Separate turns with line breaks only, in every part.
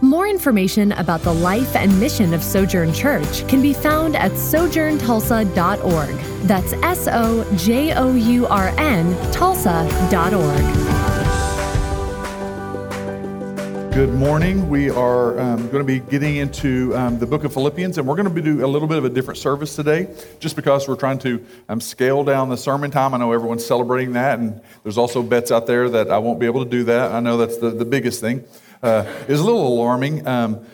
More information about the life and mission of Sojourn Church can be found at sojourntulsa.org. That's S O J O U R N Tulsa.org.
Good morning. We are um, going to be getting into um, the book of Philippians, and we're going to do a little bit of a different service today just because we're trying to um, scale down the sermon time. I know everyone's celebrating that, and there's also bets out there that I won't be able to do that. I know that's the, the biggest thing uh, is a little alarming. Um,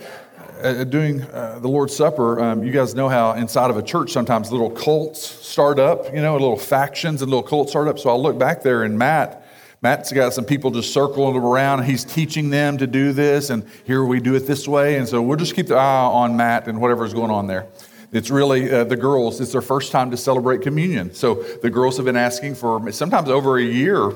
uh, doing uh, the Lord's Supper, um, you guys know how inside of a church sometimes little cults start up, you know, little factions and little cults start up. So I look back there and Matt, Matt's got some people just circling around and he's teaching them to do this and here we do it this way. And so we'll just keep the eye on Matt and whatever's going on there. It's really uh, the girls, it's their first time to celebrate communion. So the girls have been asking for sometimes over a year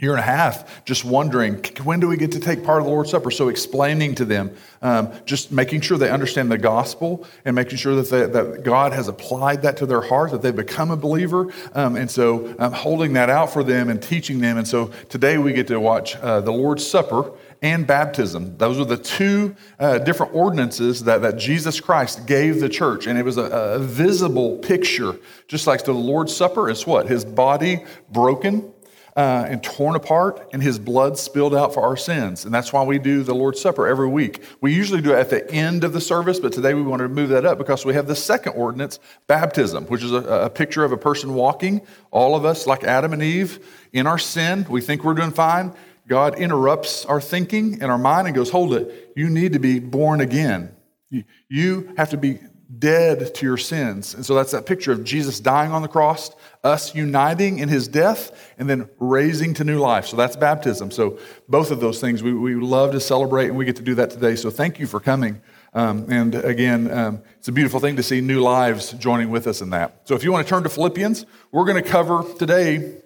year and a half just wondering when do we get to take part of the lord's supper so explaining to them um, just making sure they understand the gospel and making sure that, they, that god has applied that to their heart that they've become a believer um, and so um, holding that out for them and teaching them and so today we get to watch uh, the lord's supper and baptism. Those are the two uh, different ordinances that, that Jesus Christ gave the church. And it was a, a visible picture, just like the Lord's Supper is what? His body broken uh, and torn apart, and his blood spilled out for our sins. And that's why we do the Lord's Supper every week. We usually do it at the end of the service, but today we wanted to move that up because we have the second ordinance, baptism, which is a, a picture of a person walking, all of us, like Adam and Eve, in our sin. We think we're doing fine. God interrupts our thinking and our mind and goes, Hold it, you need to be born again. You have to be dead to your sins. And so that's that picture of Jesus dying on the cross, us uniting in his death, and then raising to new life. So that's baptism. So both of those things we, we love to celebrate, and we get to do that today. So thank you for coming. Um, and again, um, it's a beautiful thing to see new lives joining with us in that. So if you want to turn to Philippians, we're going to cover today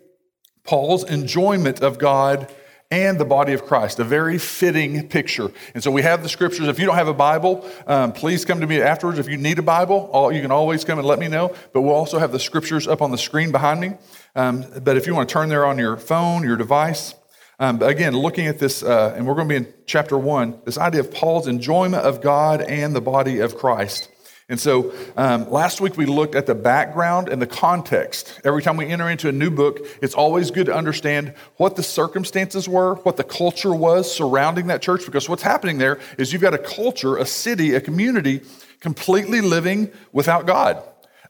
Paul's enjoyment of God and the body of Christ. A very fitting picture. And so we have the scriptures. If you don't have a Bible, um, please come to me afterwards. If you need a Bible, all, you can always come and let me know. But we'll also have the scriptures up on the screen behind me. Um, but if you want to turn there on your phone, your device, um, again, looking at this, uh, and we're going to be in chapter one, this idea of Paul's enjoyment of God and the body of Christ. And so um, last week we looked at the background and the context. Every time we enter into a new book, it's always good to understand what the circumstances were, what the culture was surrounding that church, because what's happening there is you've got a culture, a city, a community completely living without God.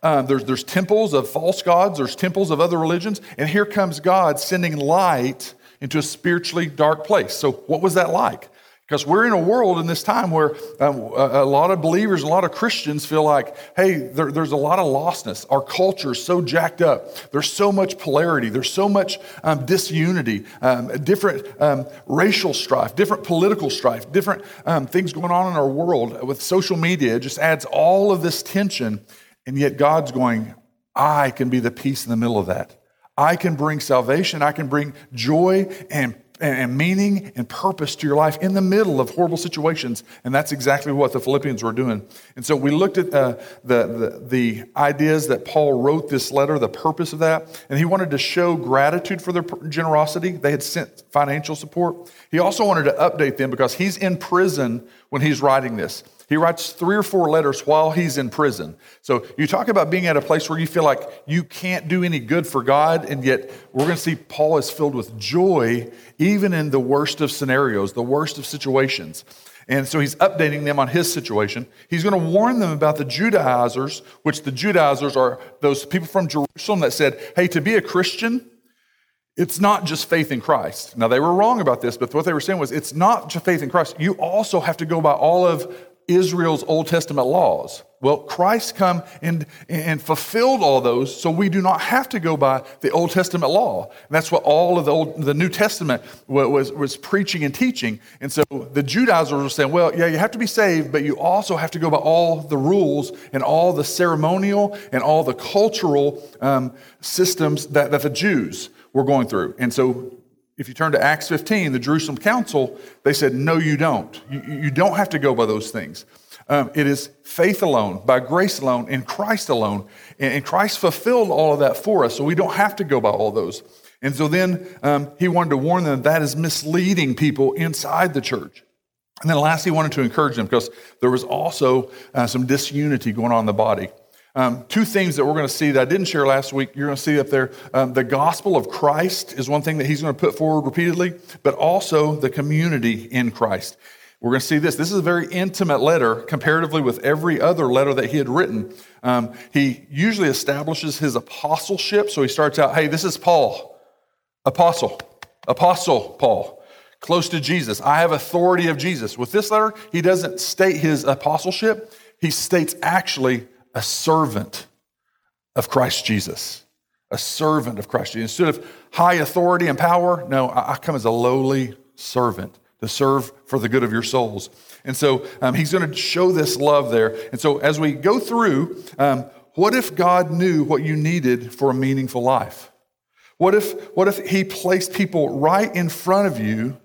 Um, there's, there's temples of false gods, there's temples of other religions, and here comes God sending light into a spiritually dark place. So, what was that like? Because we're in a world in this time where um, a, lot of believers, a lot of Christians feel like, hey, there, there's a lot of lostness. Our culture is so jacked up. There's so much polarity. There's so much um, disunity, um, different um, racial strife, different political strife, different um, things going on in our world with social media. It just adds all of this tension. And yet God's going, I can be the peace in the middle of that. I can bring salvation. I can bring joy and and meaning and purpose to your life in the middle of horrible situations. And that's exactly what the Philippians were doing. And so we looked at uh, the, the, the, ideas that Paul wrote this letter, the purpose of that. And he wanted to show gratitude for their generosity. They had sent financial support. He also wanted to update them because he's in prison when he's writing this. He writes three or four letters while he's in prison. So you talk about being at a place where you feel like you can't do any good for God, and yet we're going to see Paul is filled with joy even in the worst of scenarios, the worst of situations. And so he's updating them on his situation. He's going to warn them about the Judaizers, which the Judaizers are those people from Jerusalem that said, hey, to be a Christian, it's not just faith in Christ. Now, they were wrong about this, but what they were saying was it's not just faith in Christ. You also have to go by all of Israel's Old Testament laws. Well, Christ come and, and fulfilled all those, so we do not have to go by the Old Testament law. And that's what all of the, Old, the New Testament was, was preaching and teaching. And so the Judaizers were saying, well, yeah, you have to be saved, but you also have to go by all the rules and all the ceremonial and all the cultural um, systems that, that the Jews were going through. And so if you turn to Acts 15, the Jerusalem Council, they said, no, you don't. You, you don't have to go by those things. Um, it is faith alone, by grace alone, in Christ alone. And, and, Christ fulfilled all of that for us, so we don't have to go by all those. And so then um, he wanted to warn them that is misleading people inside the church. And then last, he wanted to encourage them because there was also uh, some disunity going on in the body. Um, two things that we're going to see that I didn't share last week, you're going to see up there. Um, the gospel of Christ is one thing that he's going to put forward repeatedly, but also the community in Christ. We're going to see this. This is a very intimate letter comparatively with every other letter that he had written. Um, he usually establishes his apostleship. So he starts out, hey, this is Paul, apostle, apostle Paul, close to Jesus. I have authority of Jesus. With this letter, he doesn't state his apostleship, he states actually a servant of Christ Jesus. A servant of Christ Jesus. Instead of high authority and power, no, I come as a lowly servant to serve for the good of your souls. And so um, he's going to show this love there. And so as we go through, um, what if God knew what you needed for a meaningful life? What if, what if he placed people right in front of you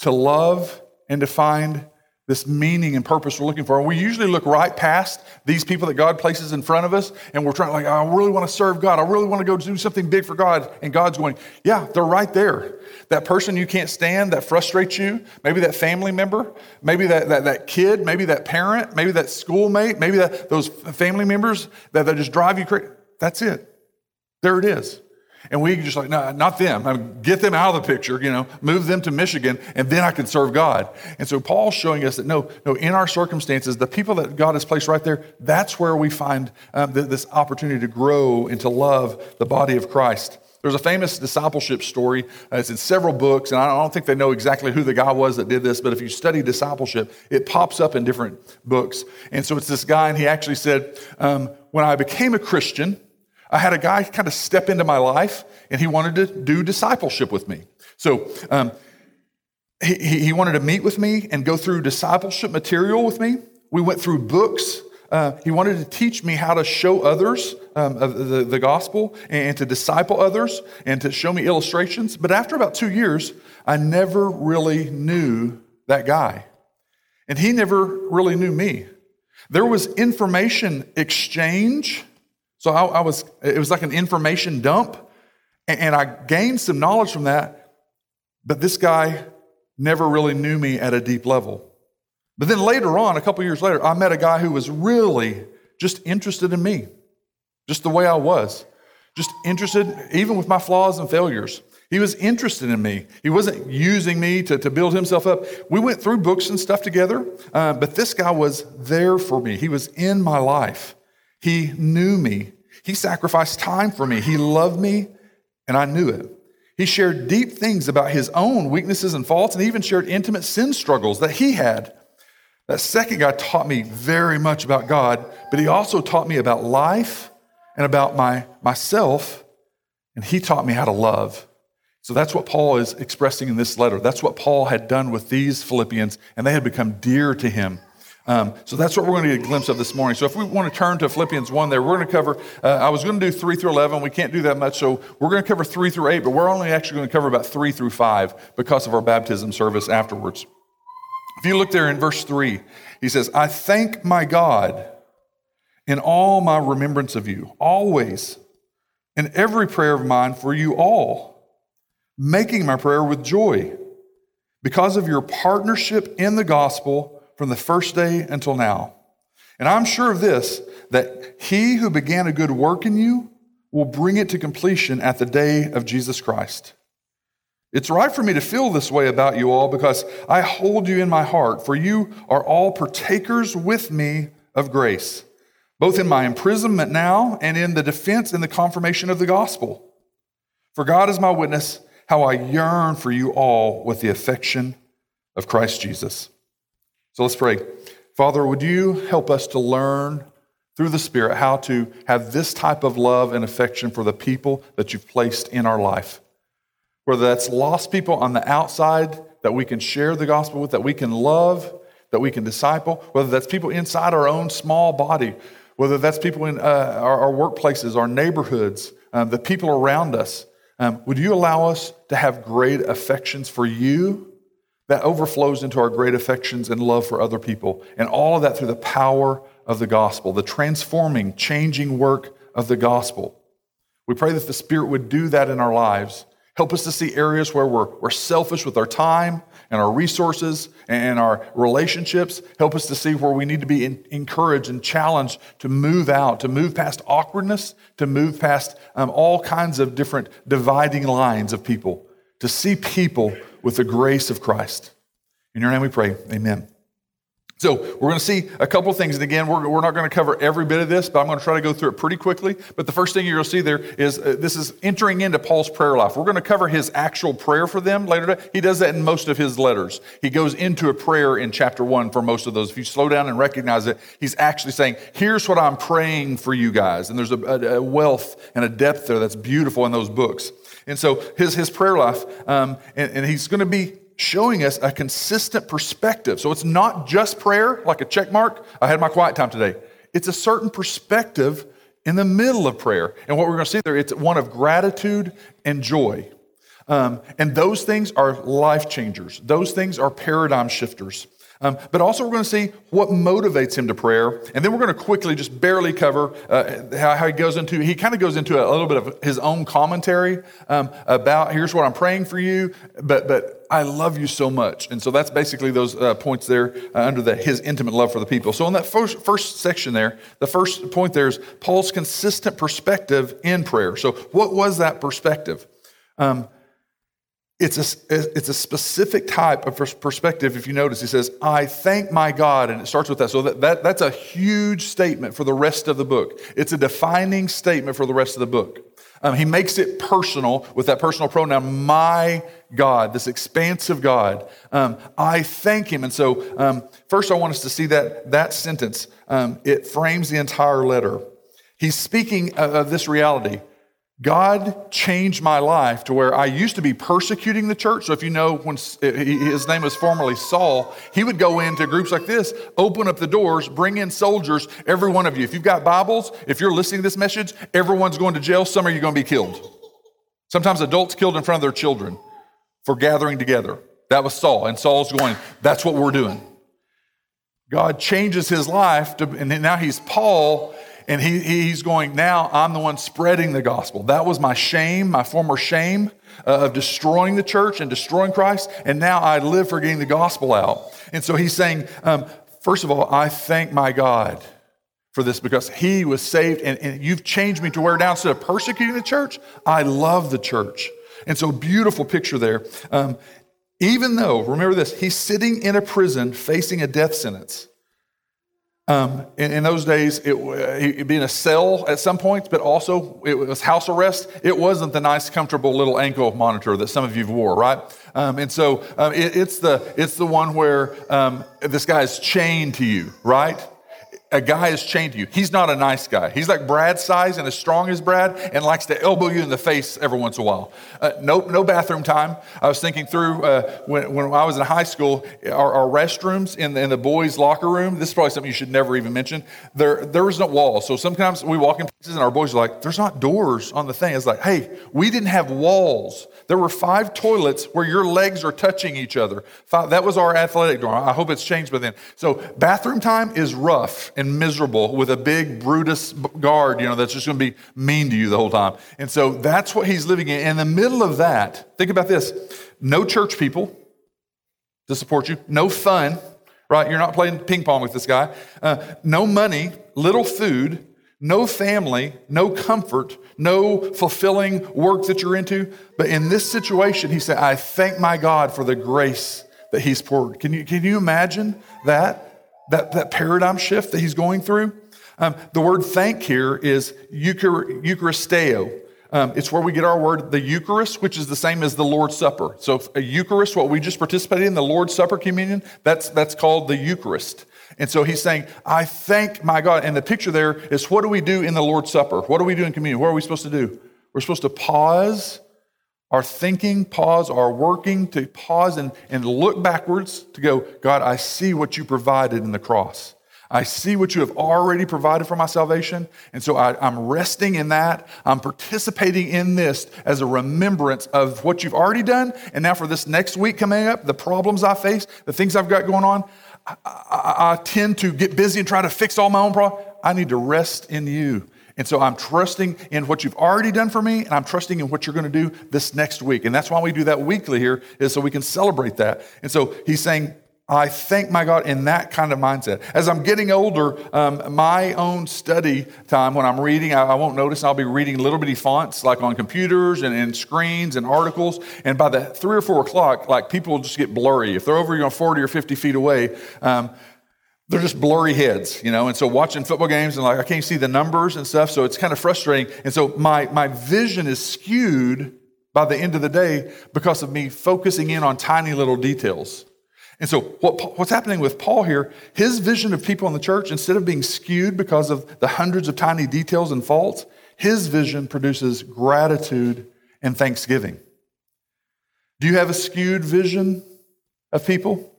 to love and to find this meaning and purpose we're looking for. And we usually look right past these people that God places in front of us, and we're trying, like, I really want to serve God. I really want to go do something big for God. And God's going, Yeah, they're right there. That person you can't stand that frustrates you, maybe that family member, maybe that, that, that kid, maybe that parent, maybe that schoolmate, maybe that, those family members that, that just drive you crazy. That's it. There it is. And we just like, no, not them. I mean, get them out of the picture, you know, move them to Michigan, and then I can serve God. And so Paul's showing us that no, no, in our circumstances, the people that God has placed right there, that's where we find um, this opportunity to grow and to love the body of Christ. There's a famous discipleship story. Uh, it's in several books, and I don't think they know exactly who the guy was that did this, but if you study discipleship, it pops up in different books. And so it's this guy, and he actually said, um, When I became a Christian, I had a guy kind of step into my life and he wanted to do discipleship with me. So um, he, he wanted to meet with me and go through discipleship material with me. We went through books. Uh, he wanted to teach me how to show others um, the, the gospel and to disciple others and to show me illustrations. But after about two years, I never really knew that guy. And he never really knew me. There was information exchange so I, I, was, it was like an information dump, and, and I gained some knowledge from that, but this guy never really knew me at a deep level. But then later on, a couple years later, I met a guy who was really just interested in me, just the way I was, just interested, even with my flaws and failures. He was interested in me. He wasn't using me to, to build himself up. We went through books and stuff together, uh, but this guy was there for me. He was in my life. He knew me. He sacrificed time for me. He loved me, and I knew it. He shared deep things about his own weaknesses and faults, and even shared intimate sin struggles that he had. That second guy taught me very much about God, but he also taught me about life and about my, myself, and he taught me how to love. So that's what Paul is expressing in this letter. That's what Paul had done with these Philippians, and they had become dear to him. Um, so that's what we're going to get a glimpse of this morning. So if we want to turn to Philippians 1 there, we're going to cover, uh, I was going to do 3 through 11. We can't do that much. So we're going to cover 3 through 8, but we're only actually going to cover about 3 through 5 because of our baptism service afterwards. If you look there in verse 3, he says, I thank my God in all my remembrance of you, always, in every prayer of mine for you all, making my prayer with joy because of your partnership in the gospel from the first day until now. And I'm sure of this, that he who began a good work in you will bring it to completion at the day of Jesus Christ. It's right for me to feel this way about you all because I hold you in my heart, for you are all partakers with me of grace, both in my imprisonment now and in the defense and the confirmation of the gospel. For God is my witness how I yearn for you all with the affection of Christ Jesus. So let's pray. Father, would you help us to learn through the Spirit how to have this type of love and affection for the people that you've placed in our life? Whether that's lost people on the outside that we can share the gospel with, that we can love, that we can disciple, whether that's people inside our own small body, whether that's people in uh, our, our, workplaces, our neighborhoods, um, the people around us. Um, would you allow us to have great affections for you that overflows into our great affections and love for other people? And all of that through the power of the gospel, the transforming, changing work of the gospel. We pray that the Spirit would do that in our lives. Help us to see areas where we're, we're selfish with our time and our resources and our relationships. Help us to see where we need to be in, encouraged and challenged to move out, to move past awkwardness, to move past um, all kinds of different dividing lines of people, to see people with the grace of Christ. In your name we pray. Amen. So we're going to see a couple things. And again, we're, we're not going to cover every bit of this, but I'm going to try to go through it pretty quickly. But the first thing you're going to see there is uh, this is entering into Paul's prayer life. We're going to cover his actual prayer for them later. Today. He does that in most of his letters. He goes into a prayer in chapter one for most of those. If you slow down and recognize it, he's actually saying, here's what I'm praying for you guys. And there's a, a wealth and a depth there that's beautiful in those books. And so his, his prayer life, um, and, and he's going to be showing us a consistent perspective. So it's not just prayer, like a check mark. I had my quiet time today. It's a certain perspective in the middle of prayer. And what we're going to see there, it's one of gratitude and joy. Um, and those things are life changers, those things are paradigm shifters. Um, but also, we're going to see what motivates him to prayer. And then we're going to quickly just barely cover uh, how, how, he goes into, he kind of goes into a, little bit of his own commentary um, about here's what I'm praying for you, but, but I love you so much. And so that's basically those uh, points there uh, under the, his intimate love for the people. So in that first, first section there, the first point there is Paul's consistent perspective in prayer. So what was that perspective? Um, it's a, it's a specific type of perspective. If you notice, he says, I thank my God. And it starts with that. So that, that, that's a huge statement for the rest of the book. It's a defining statement for the rest of the book. Um, he makes it personal with that personal pronoun, my God, this expansive God. Um, I thank him. And so, um, first, I want us to see that, that sentence. Um, it frames the entire letter. He's speaking of this reality. God changed my life to where I used to be persecuting the church. So, if you know, when eh, his name was formerly Saul, he would go into groups like this, open up the doors, bring in soldiers, every one of you. If you've got Bibles, if you're listening to this message, everyone's going to jail. Some of you are going to be killed. Sometimes adults killed in front of their children for gathering together. That was Saul. And Saul's going, That's what we're doing. God changes his life, to, and now he's Paul and he, he's going, now I'm the one spreading the gospel. That was my shame, my former shame uh, of destroying the church and destroying Christ. And now I live for getting the gospel out. And so he's saying, um, first of all, I thank my God for this because he was saved and, and you've changed me to where now instead of persecuting the church, I love the church. And so, beautiful picture there. Um, even though, remember this, he's sitting in a prison facing a death sentence. Um, in, in, those days, it would be in a cell at some points, but also it was house arrest. It wasn't the nice, comfortable little ankle monitor that some of you wore, right? Um, and so um, it, it's the it's the one where um, this guy is chained to you, right? A guy is chained to you. He's not a nice guy. He's like Brad's size and as strong as Brad and likes to elbow you in the face every once in a while. Uh, no, no bathroom time. I was thinking through uh, when, when I was in high school, our, our restrooms in the, in the boys' locker room, this is probably something you should never even mention. There, there was no wall. So sometimes we walk in and our boys are like, there's not doors on the thing. It's like, hey, we didn't have walls. There were five toilets where your legs are touching each other. Five, that was our athletic dorm. I hope it's changed by then. So bathroom time is rough and miserable with a big Brutus guard, you know, that's just going to be mean to you the whole time. And so that's what he's living in. In the middle of that, think about this no church people to support you, no fun, right? You're not playing ping pong with this guy, uh, no money, little food, no family, no comfort, no fulfilling work that you're into. But in this situation, he said, I thank my God for the grace that he's poured. Can you, can you imagine that? That, that paradigm shift that he's going through? Um, the word thank here is euchar, eucharisteo. Um, it's where we get our word, the Eucharist, which is the same as the Lord's Supper. So, a Eucharist, what we just participated in, the Lord's Supper communion, that's, that's called the Eucharist. And so he's saying, I thank my God. And the picture there is what do we do in the Lord's Supper? What do we do in communion? What are we supposed to do? We're supposed to pause our thinking, pause our working, to pause and, and look backwards to go, God, I see what you provided in the cross. I see what you have already provided for my salvation. And so I, am resting in that. I'm participating in this as a remembrance of what you've already done. And now for this next week coming up, the problems I face, the things I've got going on, I, I, I tend to get busy and try to fix all my own problems. I need to rest in you. And so I'm trusting in what you've already done for me, and I'm trusting in what you're going to do this next week. And that's why we do that weekly here, is so we can celebrate that. And so he's saying, I thank my God in that kind of mindset. As I'm getting older, um, my own study time when I'm reading, I, I, won't notice. I'll be reading little bitty fonts like on computers and, and, screens and articles. And by the three or four o'clock, like people will just get blurry. If they're over you know 40 or 50 feet away, um, they're just blurry heads, you know. And so watching football games and like I can't see the numbers and stuff, so it's kind of frustrating. And so my my vision is skewed by the end of the day because of me focusing in on tiny little details. And so, what, what's happening with Paul here, his vision of people in the church, instead of being skewed because of the hundreds of tiny details and faults, his vision produces gratitude and thanksgiving. Do you have a skewed vision of people?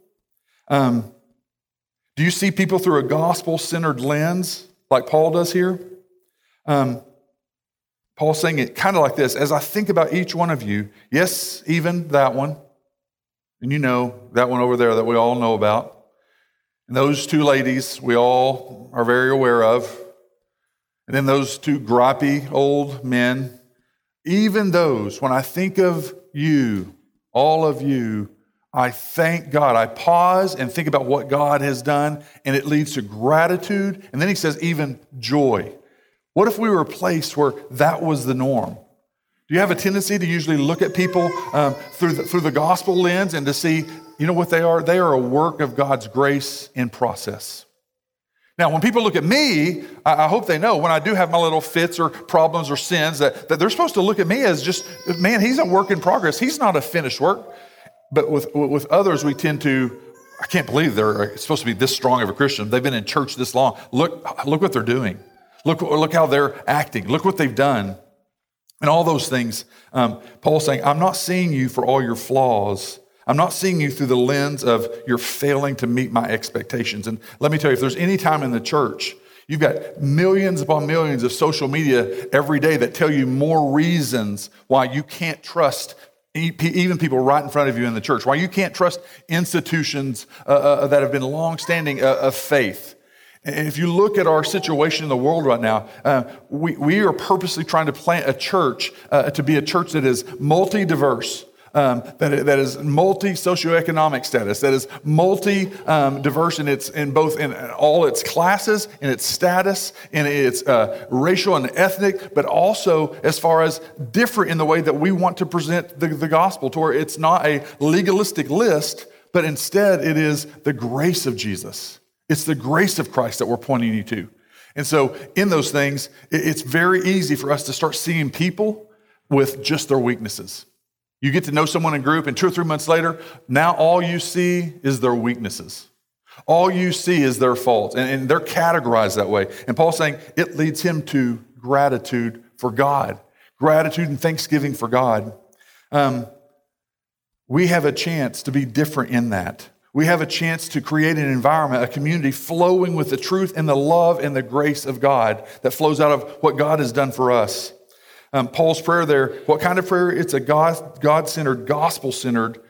Um, do you see people through a gospel centered lens like Paul does here? Um, Paul's saying it kind of like this as I think about each one of you, yes, even that one, and you know that one over there that we all know about. And those two ladies we all are very aware of. And then those two gripey old men. Even those, when I think of you, all of you, I thank God. I pause and think about what God has done, and it leads to gratitude. And then he says, even joy. What if we were a place where that was the norm? Do you have a tendency to usually look at people um, through, the, through the gospel lens and to see, you know what they are? They are a work of God's grace in process. Now, when people look at me, I, I hope they know when I do have my little fits or problems or sins that, that they're supposed to look at me as just, man, he's a work in progress. He's not a finished work. But with, with others, we tend to, I can't believe they're supposed to be this strong of a Christian. They've been in church this long. Look, look what they're doing. Look, look how they're acting. Look what they've done. And all those things, um, Paul's saying, I'm not seeing you for all your flaws. I'm not seeing you through the lens of you're failing to meet my expectations. And let me tell you, if there's any time in the church, you've got millions upon millions of social media every day that tell you more reasons why you can't trust even people right in front of you in the church, why you can't trust institutions uh, uh, that have been long-standing uh, of faith. And if you look at our situation in the world right now, uh, we, we are purposely trying to plant a church uh, to be a church that is multi diverse. Um, that, that is multi socioeconomic status, that is multi um, diverse in its in both in all its classes, in its status, in its uh, racial and ethnic, but also as far as different in the way that we want to present the, the gospel, to where it's not a legalistic list, but instead it is the grace of Jesus. It's the grace of Christ that we're pointing you to. And so, in those things, it's very easy for us to start seeing people with just their weaknesses. You get to know someone in group, and two or three months later, now all you see is their weaknesses. All you see is their faults, and, and they're categorized that way. And Paul's saying it leads him to gratitude for God, gratitude and thanksgiving for God. Um, we have a chance to be different in that. We have a chance to create an environment, a community flowing with the truth and the love and the grace of God that flows out of what God has done for us. Um, Paul's prayer there, what kind of prayer? It's a God centered, gospel centered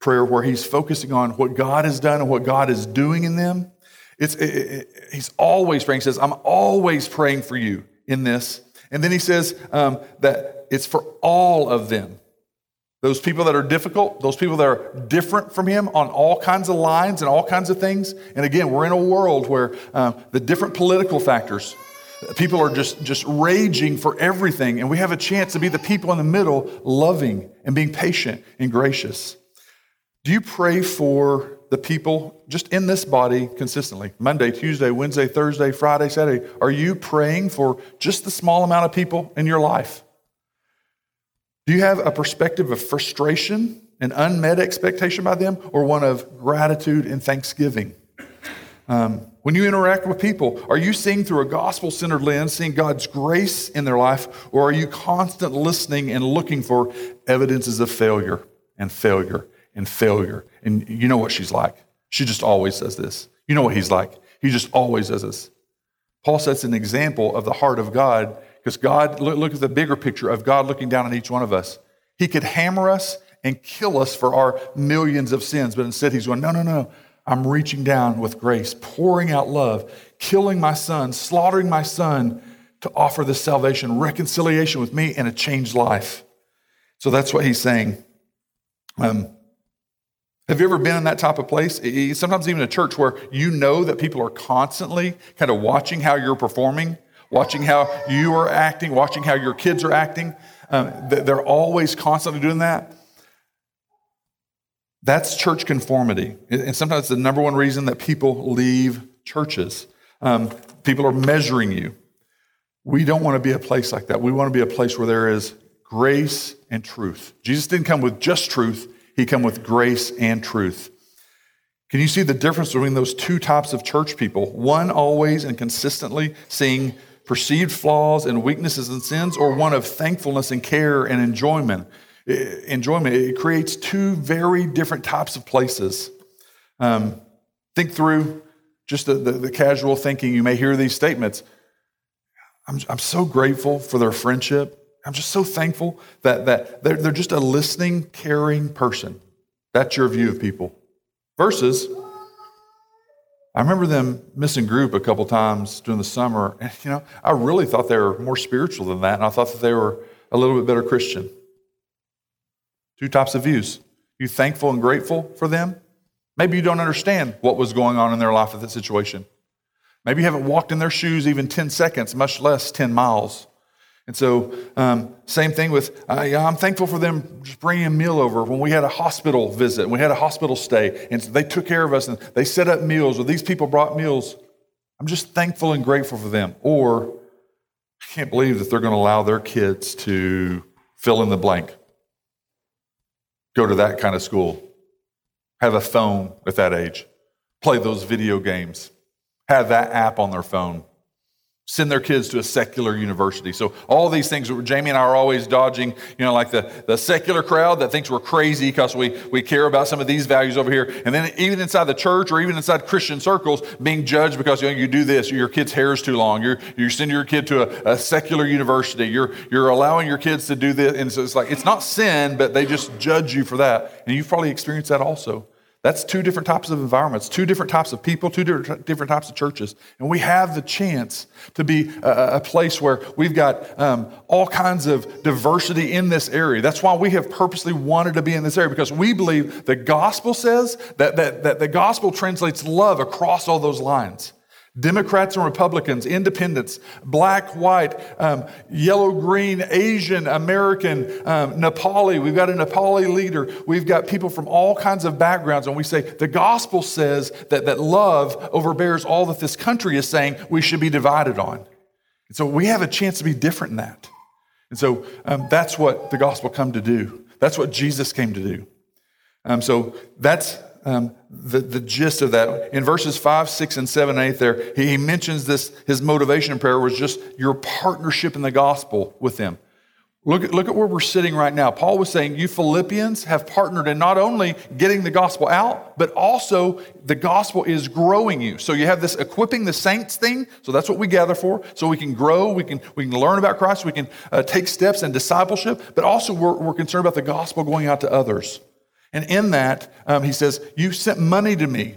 prayer where he's focusing on what God has done and what God is doing in them. It's, it, it, he's always praying. He says, I'm always praying for you in this. And then he says um, that it's for all of them. Those people that are difficult, those people that are different from him on all kinds of lines and all kinds of things. And again, we're in a world where um, the different political factors, people are just, just raging for everything. And we have a chance to be the people in the middle, loving and being patient and gracious. Do you pray for the people just in this body consistently? Monday, Tuesday, Wednesday, Thursday, Friday, Saturday. Are you praying for just the small amount of people in your life? Do you have a perspective of frustration and unmet expectation by them, or one of gratitude and thanksgiving? Um, when you interact with people, are you seeing through a gospel centered lens, seeing God's grace in their life, or are you constant listening and looking for evidences of failure and failure and failure? And you know what she's like. She just always says this. You know what he's like. He just always does this. Paul sets an example of the heart of God because God, look, look at the bigger picture of God looking down on each one of us. He could hammer us and kill us for our millions of sins, but instead he's going, no, no, no. I'm reaching down with grace, pouring out love, killing my son, slaughtering my son to offer this salvation, reconciliation with me, and a changed life. So that's what he's saying. Um, have you ever been in that type of place? Sometimes even a church where you know that people are constantly kind of watching how you're performing, watching how you are acting, watching how your kids are acting. Um, they're always constantly doing that. That's church conformity. And sometimes the number one reason that people leave churches. Um, people are measuring you. We don't want to be a place like that. We want to be a place where there is grace and truth. Jesus didn't come with just truth, he came with grace and truth. Can you see the difference between those two types of church people? One always and consistently seeing perceived flaws and weaknesses and sins, or one of thankfulness and care and enjoyment. Enjoyment. It creates two very different types of places. Um, think through just the, the, the casual thinking. You may hear these statements. I'm, I'm so grateful for their friendship. I'm just so thankful that, that they're, they're just a listening, caring person. That's your view of people. Versus, I remember them missing group a couple times during the summer. And, you know, I really thought they were more spiritual than that. And I thought that they were a little bit better Christian. Two types of views. You thankful and grateful for them? Maybe you don't understand what was going on in their life at that situation. Maybe you haven't walked in their shoes even 10 seconds, much less 10 miles. And so, um, same thing with, uh, yeah, I'm thankful for them just bringing a meal over. When we had a hospital visit, we had a hospital stay, and they took care of us and they set up meals, or these people brought meals. I'm just thankful and grateful for them. Or, I can't believe that they're going to allow their kids to fill in the blank, go to that kind of school, have a phone at that age, play those video games, have that app on their phone send their kids to a secular university. So all these things, Jamie and I are always dodging, you know, like the, the secular crowd that thinks we're crazy because we, we care about some of these values over here. And then even inside the church or even inside Christian circles, being judged because you, know, you do this, your kid's hair is too long, you're, you're sending your kid to a, a secular university, you're, you're allowing your kids to do this. And so it's like, it's not sin, but they just judge you for that. And you've probably experienced that also. That's two different types of environments, two different types of people, two different types of churches. And we have the chance to be a, a place where we've got um, all kinds of diversity in this area. That's why we have purposely wanted to be in this area because we believe the gospel says that, that, that the gospel translates love across all those lines. Democrats and Republicans, independents, black, white, um, yellow, green, Asian, American, um, Nepali. We've got a Nepali leader. We've got people from all kinds of backgrounds. And we say the gospel says that, that love overbears all that this country is saying we should be divided on. And so we have a chance to be different in that. And so um, that's what the gospel come to do. That's what Jesus came to do. Um, so that's um, the, the gist of that. In verses 5, 6, and 7, 8, there, he, mentions this, his motivation in prayer was just your partnership in the gospel with them. Look at, look at where we're sitting right now. Paul was saying, You Philippians have partnered in not only getting the gospel out, but also the gospel is growing you. So you have this equipping the saints thing. So that's what we gather for. So we can grow, we can, we can learn about Christ, we can uh, take steps in discipleship, but also we're, we're concerned about the gospel going out to others. And in that, um, he says, You sent money to me.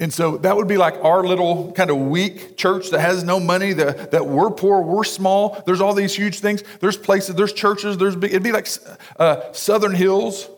And so that would be like our little kind of weak church that has no money, that, that we're poor, we're small. There's all these huge things. There's places, there's churches, there's big, it'd be like uh, Southern Hills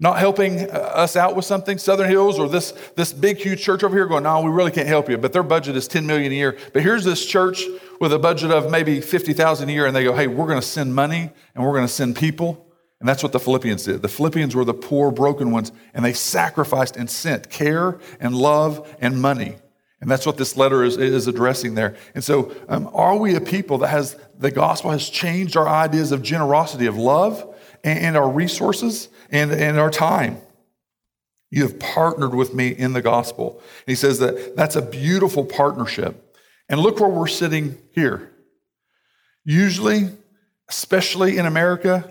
not helping uh, us out with something, Southern Hills or this, this big, huge church over here going, no, we really can't help you. But their budget is 10 million a year. But here's this church with a budget of maybe 50,000 a year. And they go, hey, we're going to send money and we're going to send people. And that's what the Philippians did. The Philippians were the poor, broken ones, and they sacrificed and sent care and love and money. And that's what this letter is, is addressing there. And so, um, are we a people that has the gospel has changed our ideas of generosity, of love, and, and our resources and, and our time? You have partnered with me in the gospel. And he says that that's a beautiful partnership. And look where we're sitting here. Usually, especially in America,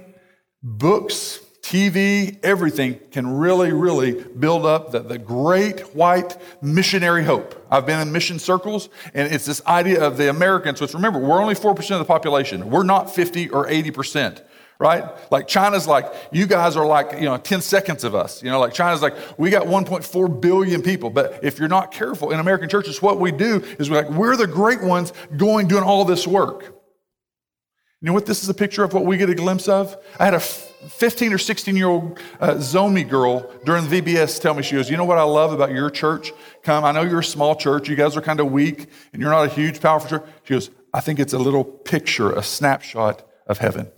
books, TV, everything can really, really build up the, the great white missionary hope. I've been in mission circles, and it's this idea of the Americans, which remember, we're only 4% of the population. We're not 50 or 80% right? Like China's like, you guys are like, you know, 10 seconds of us. You know, like China's like, we got 1.4 billion people. But if you're not careful in American churches, what we do is we're like, we're the great ones going, doing all this work. You know what this is a picture of what we get a glimpse of? I had a 15 or 16 year old uh, Zomi girl during VBS tell me, she goes, You know what I love about your church? Come, I know you're a small church. You guys are kind of weak and you're not a huge, powerful church. She goes, I think it's a little picture, a snapshot of heaven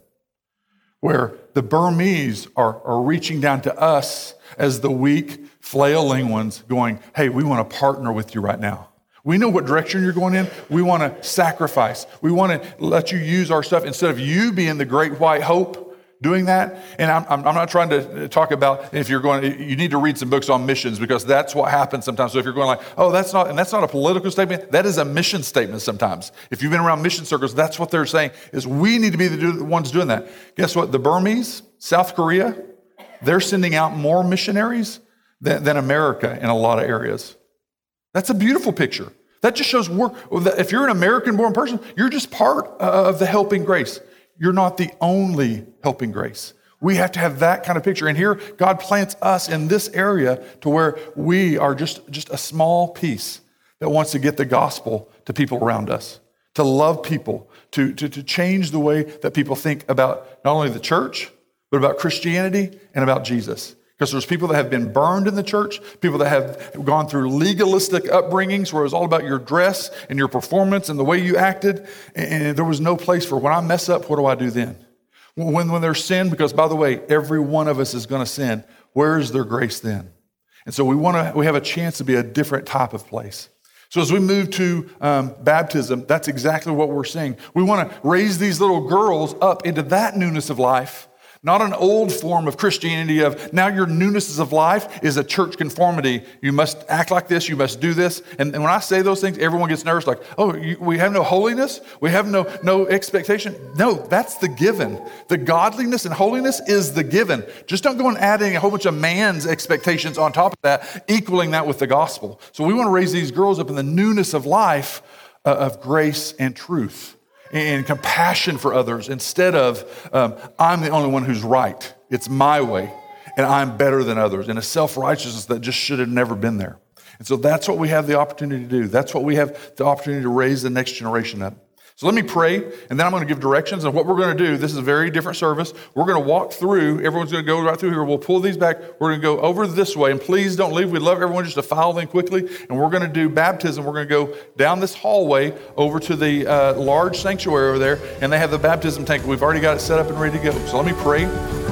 where the Burmese are, are reaching down to us as the weak, flailing ones, going, Hey, we want to partner with you right now. We know what direction you're going in. We want to sacrifice. We want to let you use our stuff instead of you being the great white hope doing that. And I'm, I'm, not trying to talk about if you're going, you need to read some books on missions because that's what happens sometimes. So if you're going like, oh, that's not, and that's not a political statement, that is a mission statement sometimes. If you've been around mission circles, that's what they're saying is we need to be the ones doing that. Guess what? The Burmese, South Korea, they're sending out more missionaries than, than America in a lot of areas. That's a beautiful picture. That just shows we're, if you're an American born person, you're just part of the helping grace you're not the only helping grace. We have to have that kind of picture. And here, God plants us in this area to where we are just, just a small piece that wants to get the gospel to people around us, to love people, to, to, to change the way that people think about not only the church, but about Christianity and about Jesus. Because there's people that have been burned in the church, people that have gone through legalistic upbringings where it was all about your dress and your performance and the way you acted. And there was no place for when I mess up, what do I do then? When, when there's sin, because by the way, every one of us is going to sin, where is their grace then? And so we want to, we have a chance to be a different type of place. So as we move to um, baptism, that's exactly what we're seeing. We want to raise these little girls up into that newness of life not an old form of Christianity of now your newness of life is a church conformity. You must act like this, you must do this. And, and when I say those things, everyone gets nervous like, oh, you, we have no holiness, we have no, no expectation. No, that's the given. The godliness and holiness is the given. Just don't go and adding a whole bunch of man's expectations on top of that, equaling that with the gospel. So we want to raise these girls up in the newness of life uh, of grace and truth and compassion for others instead of um, I'm the only one who's right. It's my way, and I'm better than others, and a self righteousness that just should have never been there. And so that's what we have the opportunity to do. That's what we have the opportunity to raise the next generation up. So let me pray, and then I'm going to give directions. And what we're going to do, this is a very different service. We're going to walk through. Everyone's going to go right through here. We'll pull these back. We're going to go over this way. And please don't leave. We'd love everyone just to file in quickly. And we're going to do baptism. We're going to go down this hallway over to the uh, large sanctuary over there. And they have the baptism tank. We've already got it set up and ready to go. So let me pray.